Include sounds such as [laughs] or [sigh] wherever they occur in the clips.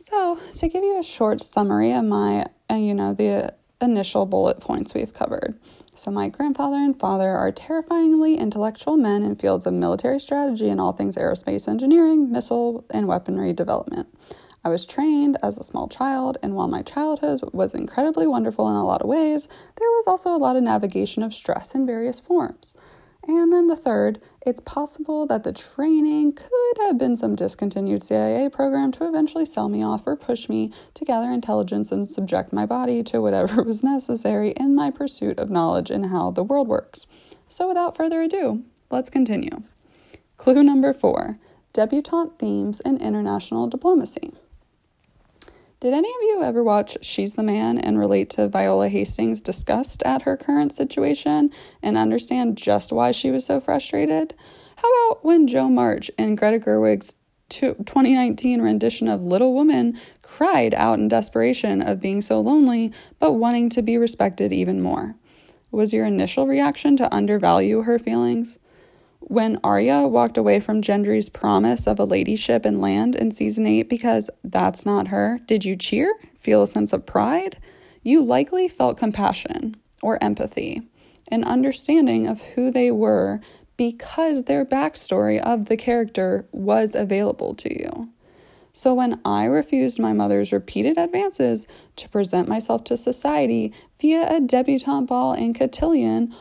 So, to give you a short summary of my, uh, you know, the initial bullet points we've covered. So, my grandfather and father are terrifyingly intellectual men in fields of military strategy and all things aerospace engineering, missile, and weaponry development. I was trained as a small child, and while my childhood was incredibly wonderful in a lot of ways, there was also a lot of navigation of stress in various forms. And then the third, it's possible that the training could have been some discontinued CIA program to eventually sell me off or push me to gather intelligence and subject my body to whatever [laughs] was necessary in my pursuit of knowledge in how the world works. So without further ado, let's continue. Clue number four debutante themes in international diplomacy. Did any of you ever watch She's the Man and relate to Viola Hastings' disgust at her current situation and understand just why she was so frustrated? How about when Jo March in Greta Gerwig's 2019 rendition of Little Woman cried out in desperation of being so lonely but wanting to be respected even more? Was your initial reaction to undervalue her feelings? When Arya walked away from Gendry's promise of a ladyship and land in season 8 because that's not her, did you cheer? Feel a sense of pride? You likely felt compassion or empathy, an understanding of who they were because their backstory of the character was available to you. So when I refused my mother's repeated advances to present myself to society via a debutante ball in Cotillion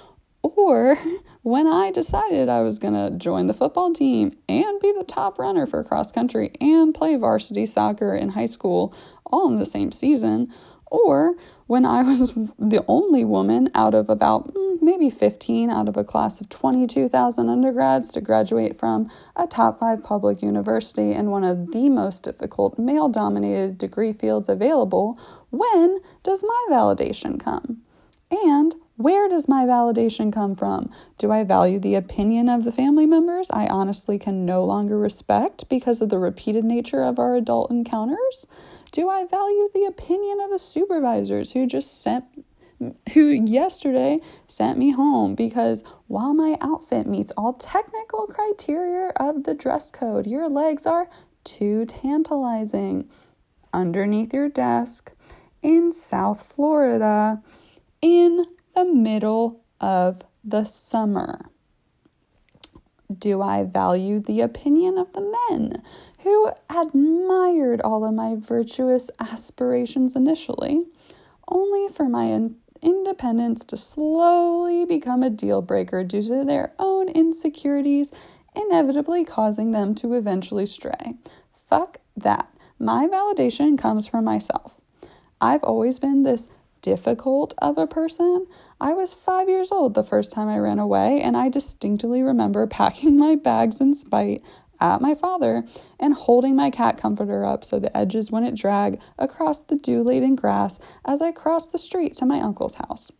or when I decided I was going to join the football team and be the top runner for cross country and play varsity soccer in high school all in the same season, or when I was [laughs] the only woman out of about mm, maybe 15 out of a class of 22,000 undergrads to graduate from a top five public university in one of the most difficult male dominated degree fields available, when does my validation come? And where does my validation come from? Do I value the opinion of the family members I honestly can no longer respect because of the repeated nature of our adult encounters? Do I value the opinion of the supervisors who just sent who yesterday sent me home because while my outfit meets all technical criteria of the dress code, your legs are too tantalizing underneath your desk in South Florida in the middle of the summer. Do I value the opinion of the men who admired all of my virtuous aspirations initially, only for my in- independence to slowly become a deal breaker due to their own insecurities, inevitably causing them to eventually stray? Fuck that. My validation comes from myself. I've always been this difficult of a person. I was five years old the first time I ran away, and I distinctly remember [laughs] packing my bags in spite at my father and holding my cat comforter up so the edges wouldn't drag across the dew laden grass as I crossed the street to my uncle's house.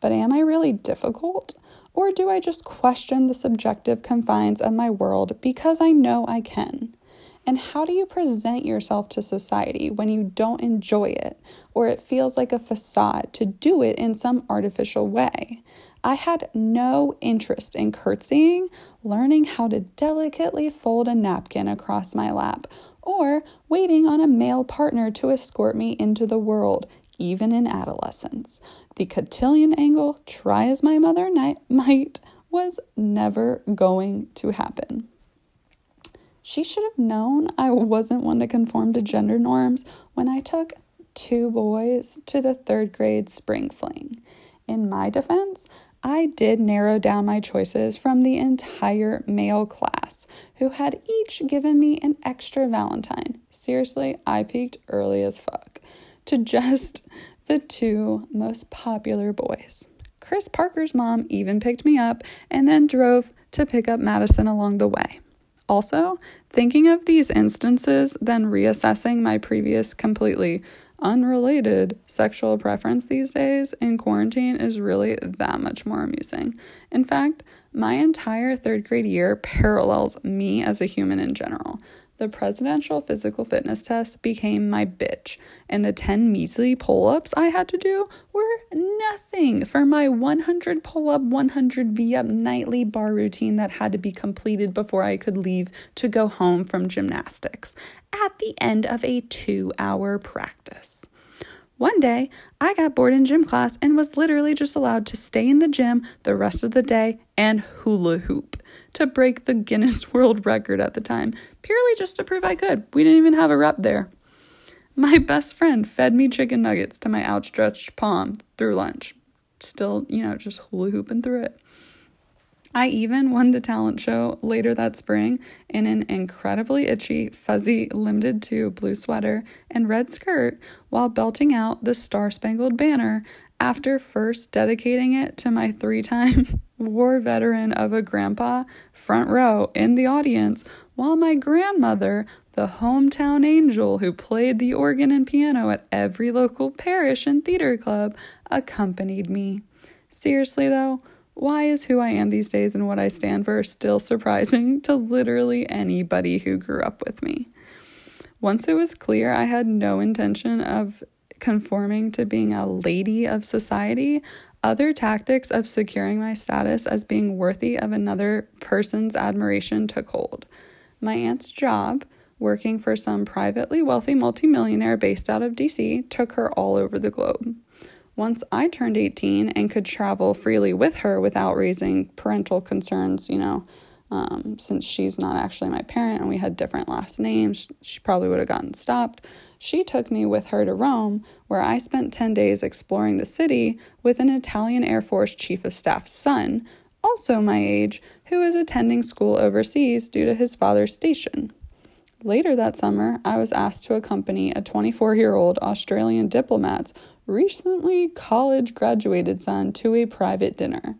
But am I really difficult? Or do I just question the subjective confines of my world because I know I can? And how do you present yourself to society when you don't enjoy it or it feels like a facade to do it in some artificial way? I had no interest in curtsying, learning how to delicately fold a napkin across my lap, or waiting on a male partner to escort me into the world, even in adolescence. The cotillion angle, try as my mother might, was never going to happen. She should have known I wasn't one to conform to gender norms when I took two boys to the third grade spring fling. In my defense, I did narrow down my choices from the entire male class, who had each given me an extra Valentine. Seriously, I peaked early as fuck. To just the two most popular boys. Chris Parker's mom even picked me up and then drove to pick up Madison along the way. Also, thinking of these instances, then reassessing my previous completely unrelated sexual preference these days in quarantine is really that much more amusing. In fact, my entire third grade year parallels me as a human in general. The presidential physical fitness test became my bitch, and the 10 measly pull ups I had to do were nothing for my 100 pull up, 100 V up nightly bar routine that had to be completed before I could leave to go home from gymnastics at the end of a two hour practice. One day, I got bored in gym class and was literally just allowed to stay in the gym the rest of the day and hula hoop to break the Guinness [laughs] World Record at the time, purely just to prove I could. We didn't even have a rep there. My best friend fed me chicken nuggets to my outstretched palm through lunch. Still, you know, just hula hooping through it. I even won the talent show later that spring in an incredibly itchy, fuzzy, limited to blue sweater and red skirt while belting out the Star Spangled Banner after first dedicating it to my three time [laughs] war veteran of a grandpa front row in the audience while my grandmother, the hometown angel who played the organ and piano at every local parish and theater club, accompanied me. Seriously, though, why is who I am these days and what I stand for still surprising to literally anybody who grew up with me? Once it was clear I had no intention of conforming to being a lady of society, other tactics of securing my status as being worthy of another person's admiration took hold. My aunt's job, working for some privately wealthy multimillionaire based out of DC, took her all over the globe. Once I turned 18 and could travel freely with her without raising parental concerns, you know, um, since she's not actually my parent and we had different last names, she probably would have gotten stopped. She took me with her to Rome, where I spent 10 days exploring the city with an Italian Air Force Chief of Staff's son, also my age, who is attending school overseas due to his father's station. Later that summer, I was asked to accompany a 24 year old Australian diplomat's recently college graduated son to a private dinner.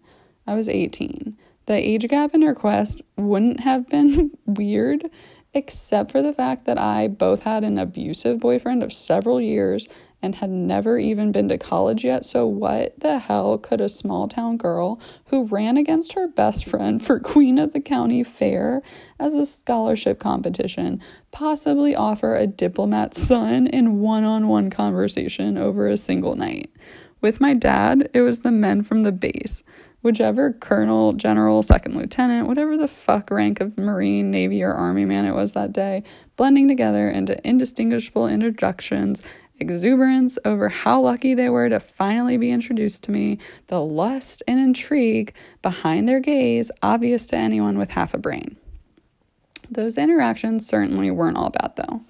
I was 18. The age gap in request wouldn't have been [laughs] weird, except for the fact that I both had an abusive boyfriend of several years and had never even been to college yet. So, what the hell could a small town girl who ran against her best friend for [laughs] Queen of the County Fair as a scholarship competition possibly offer a diplomat's son in one on one conversation over a single night? With my dad, it was the men from the base whichever colonel, general, second lieutenant, whatever the fuck rank of Marine, Navy, or Army man it was that day, blending together into indistinguishable introductions exuberance over how lucky they were to finally be introduced to me, the lust and intrigue behind their gaze obvious to anyone with half a brain. Those interactions certainly weren't all bad, though.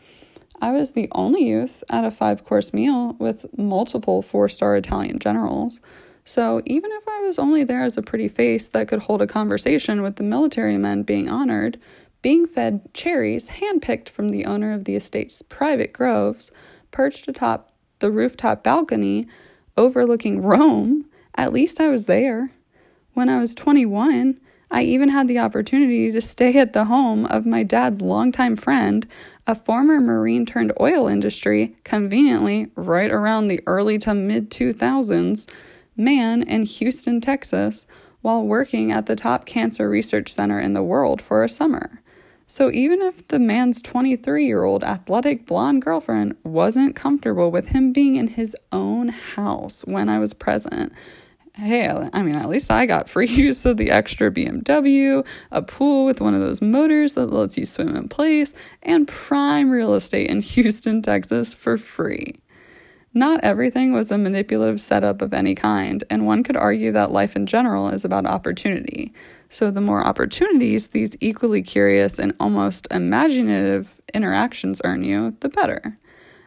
I was the only youth at a five course meal with multiple four star Italian generals. So even if I was only there as a pretty face that could hold a conversation with the military men being honored, being fed cherries handpicked from the owner of the estate's private groves, perched atop the rooftop balcony overlooking Rome, at least I was there. When I was 21, I even had the opportunity to stay at the home of my dad's longtime friend, a former Marine turned oil industry, conveniently right around the early to mid 2000s, man in Houston, Texas, while working at the top cancer research center in the world for a summer. So even if the man's 23 year old athletic blonde girlfriend wasn't comfortable with him being in his own house when I was present, hey, I mean, at least I got free [laughs] use of the extra BMW, a pool with one of those motors that lets you swim in place, and prime real estate in [laughs] Houston, Texas for free. Not everything was a manipulative setup of any kind, and one could argue that life in general is about opportunity. So, the more opportunities these equally curious and almost imaginative interactions earn you, the better.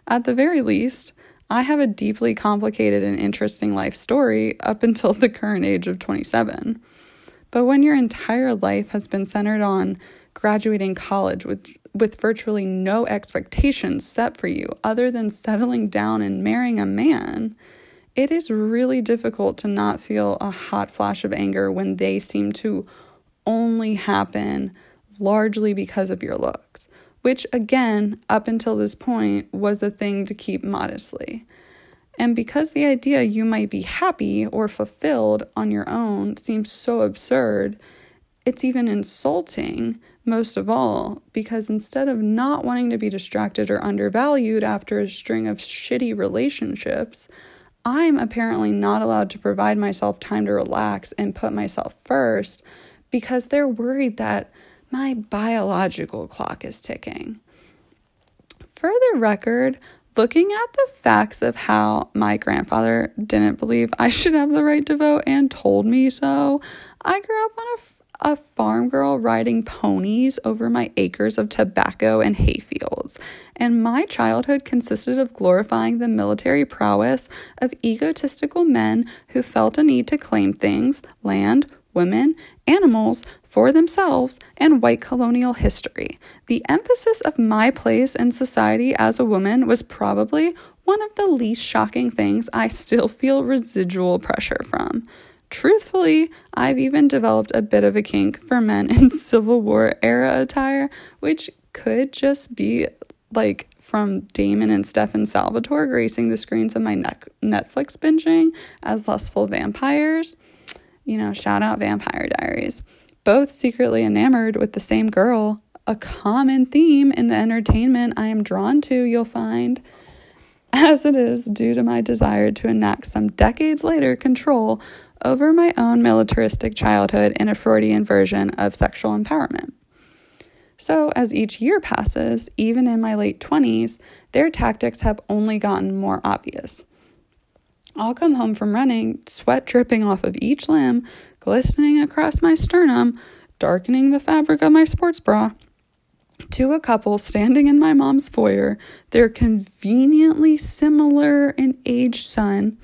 At the very least, I have a deeply complicated and interesting life story up until the current age of 27. But when your entire life has been centered on graduating college with, with virtually no expectations set for you other than settling down and marrying a man, it is really difficult to not feel a hot flash of anger when they seem to only happen largely because of your looks, which again, up until this point, was a thing to keep modestly. And because the idea you might be happy or fulfilled on your own seems so absurd, it's even insulting most of all, because instead of not wanting to be distracted or undervalued after a string of shitty relationships, I'm apparently not allowed to provide myself time to relax and put myself first because they're worried that my biological clock is ticking. For the record, looking at the facts of how my grandfather didn't believe I should have the right to vote and told me so, I grew up on a a farm girl riding ponies over my acres of tobacco and hayfields, and my childhood consisted of glorifying the military prowess of egotistical men who felt a need to claim things, land, women, animals for themselves, and white colonial history. The emphasis of my place in society as a woman was probably one of the least shocking things I still feel residual pressure from. Truthfully, I've even developed a bit of a kink for men [laughs] in Civil War era attire, which could just be like from Damon and Stefan Salvatore gracing the screens of my Netflix binging as lustful vampires. You know, shout out Vampire Diaries. Both secretly enamored with the same girl, a common theme in the entertainment I am drawn to, you'll find as it is due to my desire to enact some decades later control over my own militaristic childhood in a Freudian version of sexual empowerment. So, as each year passes, even in my late 20s, their tactics have only gotten more obvious. I'll come home from running, sweat dripping off of each limb, glistening across my sternum, darkening the fabric of my sports bra. To a couple standing in my mom's foyer, their conveniently similar in age son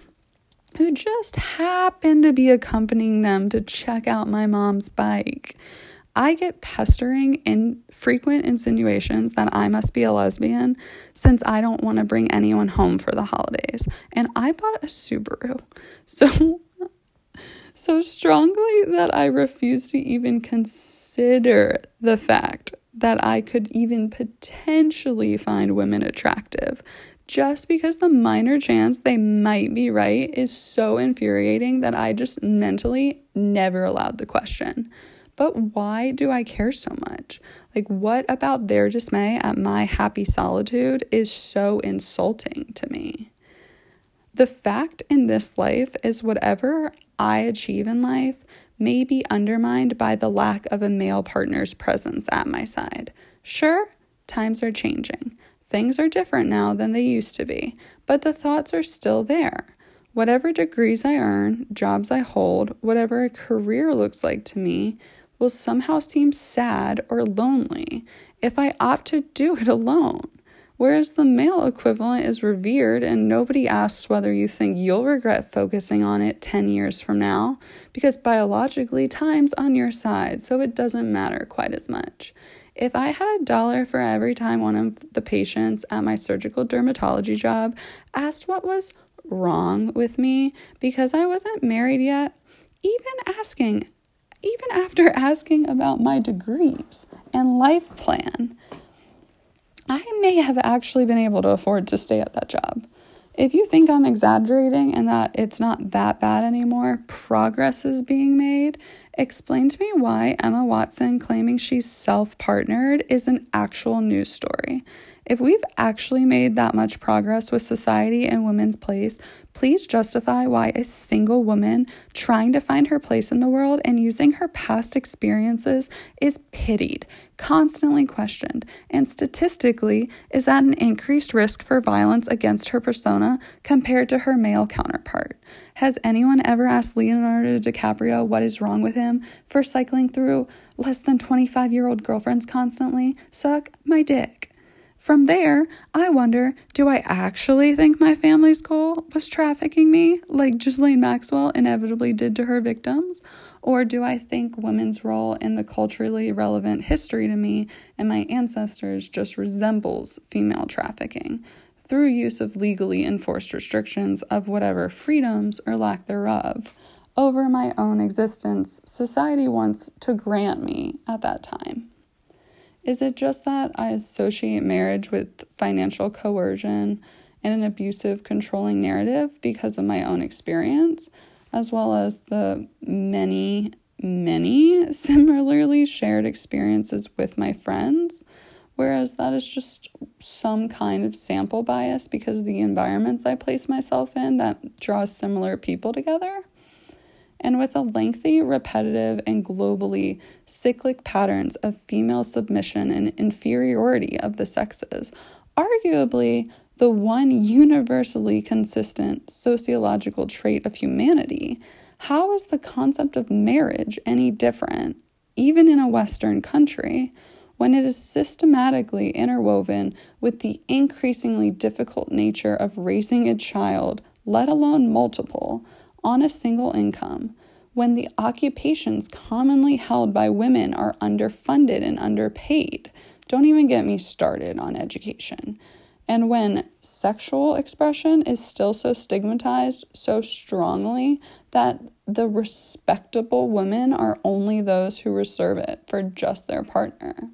who just happened to be accompanying them to check out my mom's bike. I get pestering and frequent insinuations that I must be a lesbian since I don't want to bring anyone home for the holidays. And I bought a Subaru. [laughs] So so strongly that I refuse to even consider the fact that I could even potentially find women attractive just because the minor chance they might be right is so infuriating that I just mentally never allowed the question. But why do I care so much? Like, what about their dismay at my happy solitude is so insulting to me? The fact in this life is whatever I achieve in life may be undermined by the lack of a male partner's presence at my side. Sure, times are changing. Things are different now than they used to be, but the thoughts are still there. Whatever degrees I earn, jobs I hold, whatever a career looks like to me, will somehow seem sad or lonely if I opt to do it [laughs] alone. Whereas the male equivalent is revered and nobody asks whether you think you'll regret focusing on it 10 years from now, because biologically time's on your side, so it doesn't matter quite as much. If I had a dollar for every time one of the patients at my surgical dermatology job asked what was wrong with me because I wasn't married yet, even asking, even after [laughs] asking about my degrees and life plan, I may have actually been able to afford to stay at that job. If you think I'm exaggerating and that it's not that bad anymore, progress is being made, explain to me why Emma Watson claiming she's self partnered is an actual news story. If we've actually made that much progress with society and women's place, please justify why a single woman trying to find her place in the world and using her past experiences is pitied, constantly questioned, and statistically is at an increased risk for violence against her persona compared to her male counterpart. Has anyone ever asked Leonardo DiCaprio what is wrong with him for cycling through less than 25 year old girlfriends constantly? Suck my dick. From there, I wonder do I actually think my family's goal was trafficking me, like Ghislaine Maxwell inevitably did to her victims? Or do I think women's role in the culturally relevant history to me and my ancestors just resembles female trafficking through use of legally enforced restrictions of whatever freedoms or lack thereof over my own existence society wants to grant me at that time? Is it just that I associate marriage with financial coercion and an abusive, controlling narrative because of my own experience, as well as the many, many [laughs] similarly shared experiences with my friends, whereas that is just some kind of sample bias because of the environments I place myself in that draw similar people together. And with a lengthy, repetitive, and globally cyclic patterns of female submission and inferiority of the sexes, arguably the one universally consistent sociological trait of humanity, how is the concept of marriage any different, even in a Western country, when it is systematically interwoven with the increasingly difficult nature of raising a child, let alone multiple, on a single income? When the occupations commonly held by women are underfunded and underpaid. Don't even get me started on education. And when sexual expression is still so stigmatized so strongly that the respectable women are only those who reserve it for just their partner.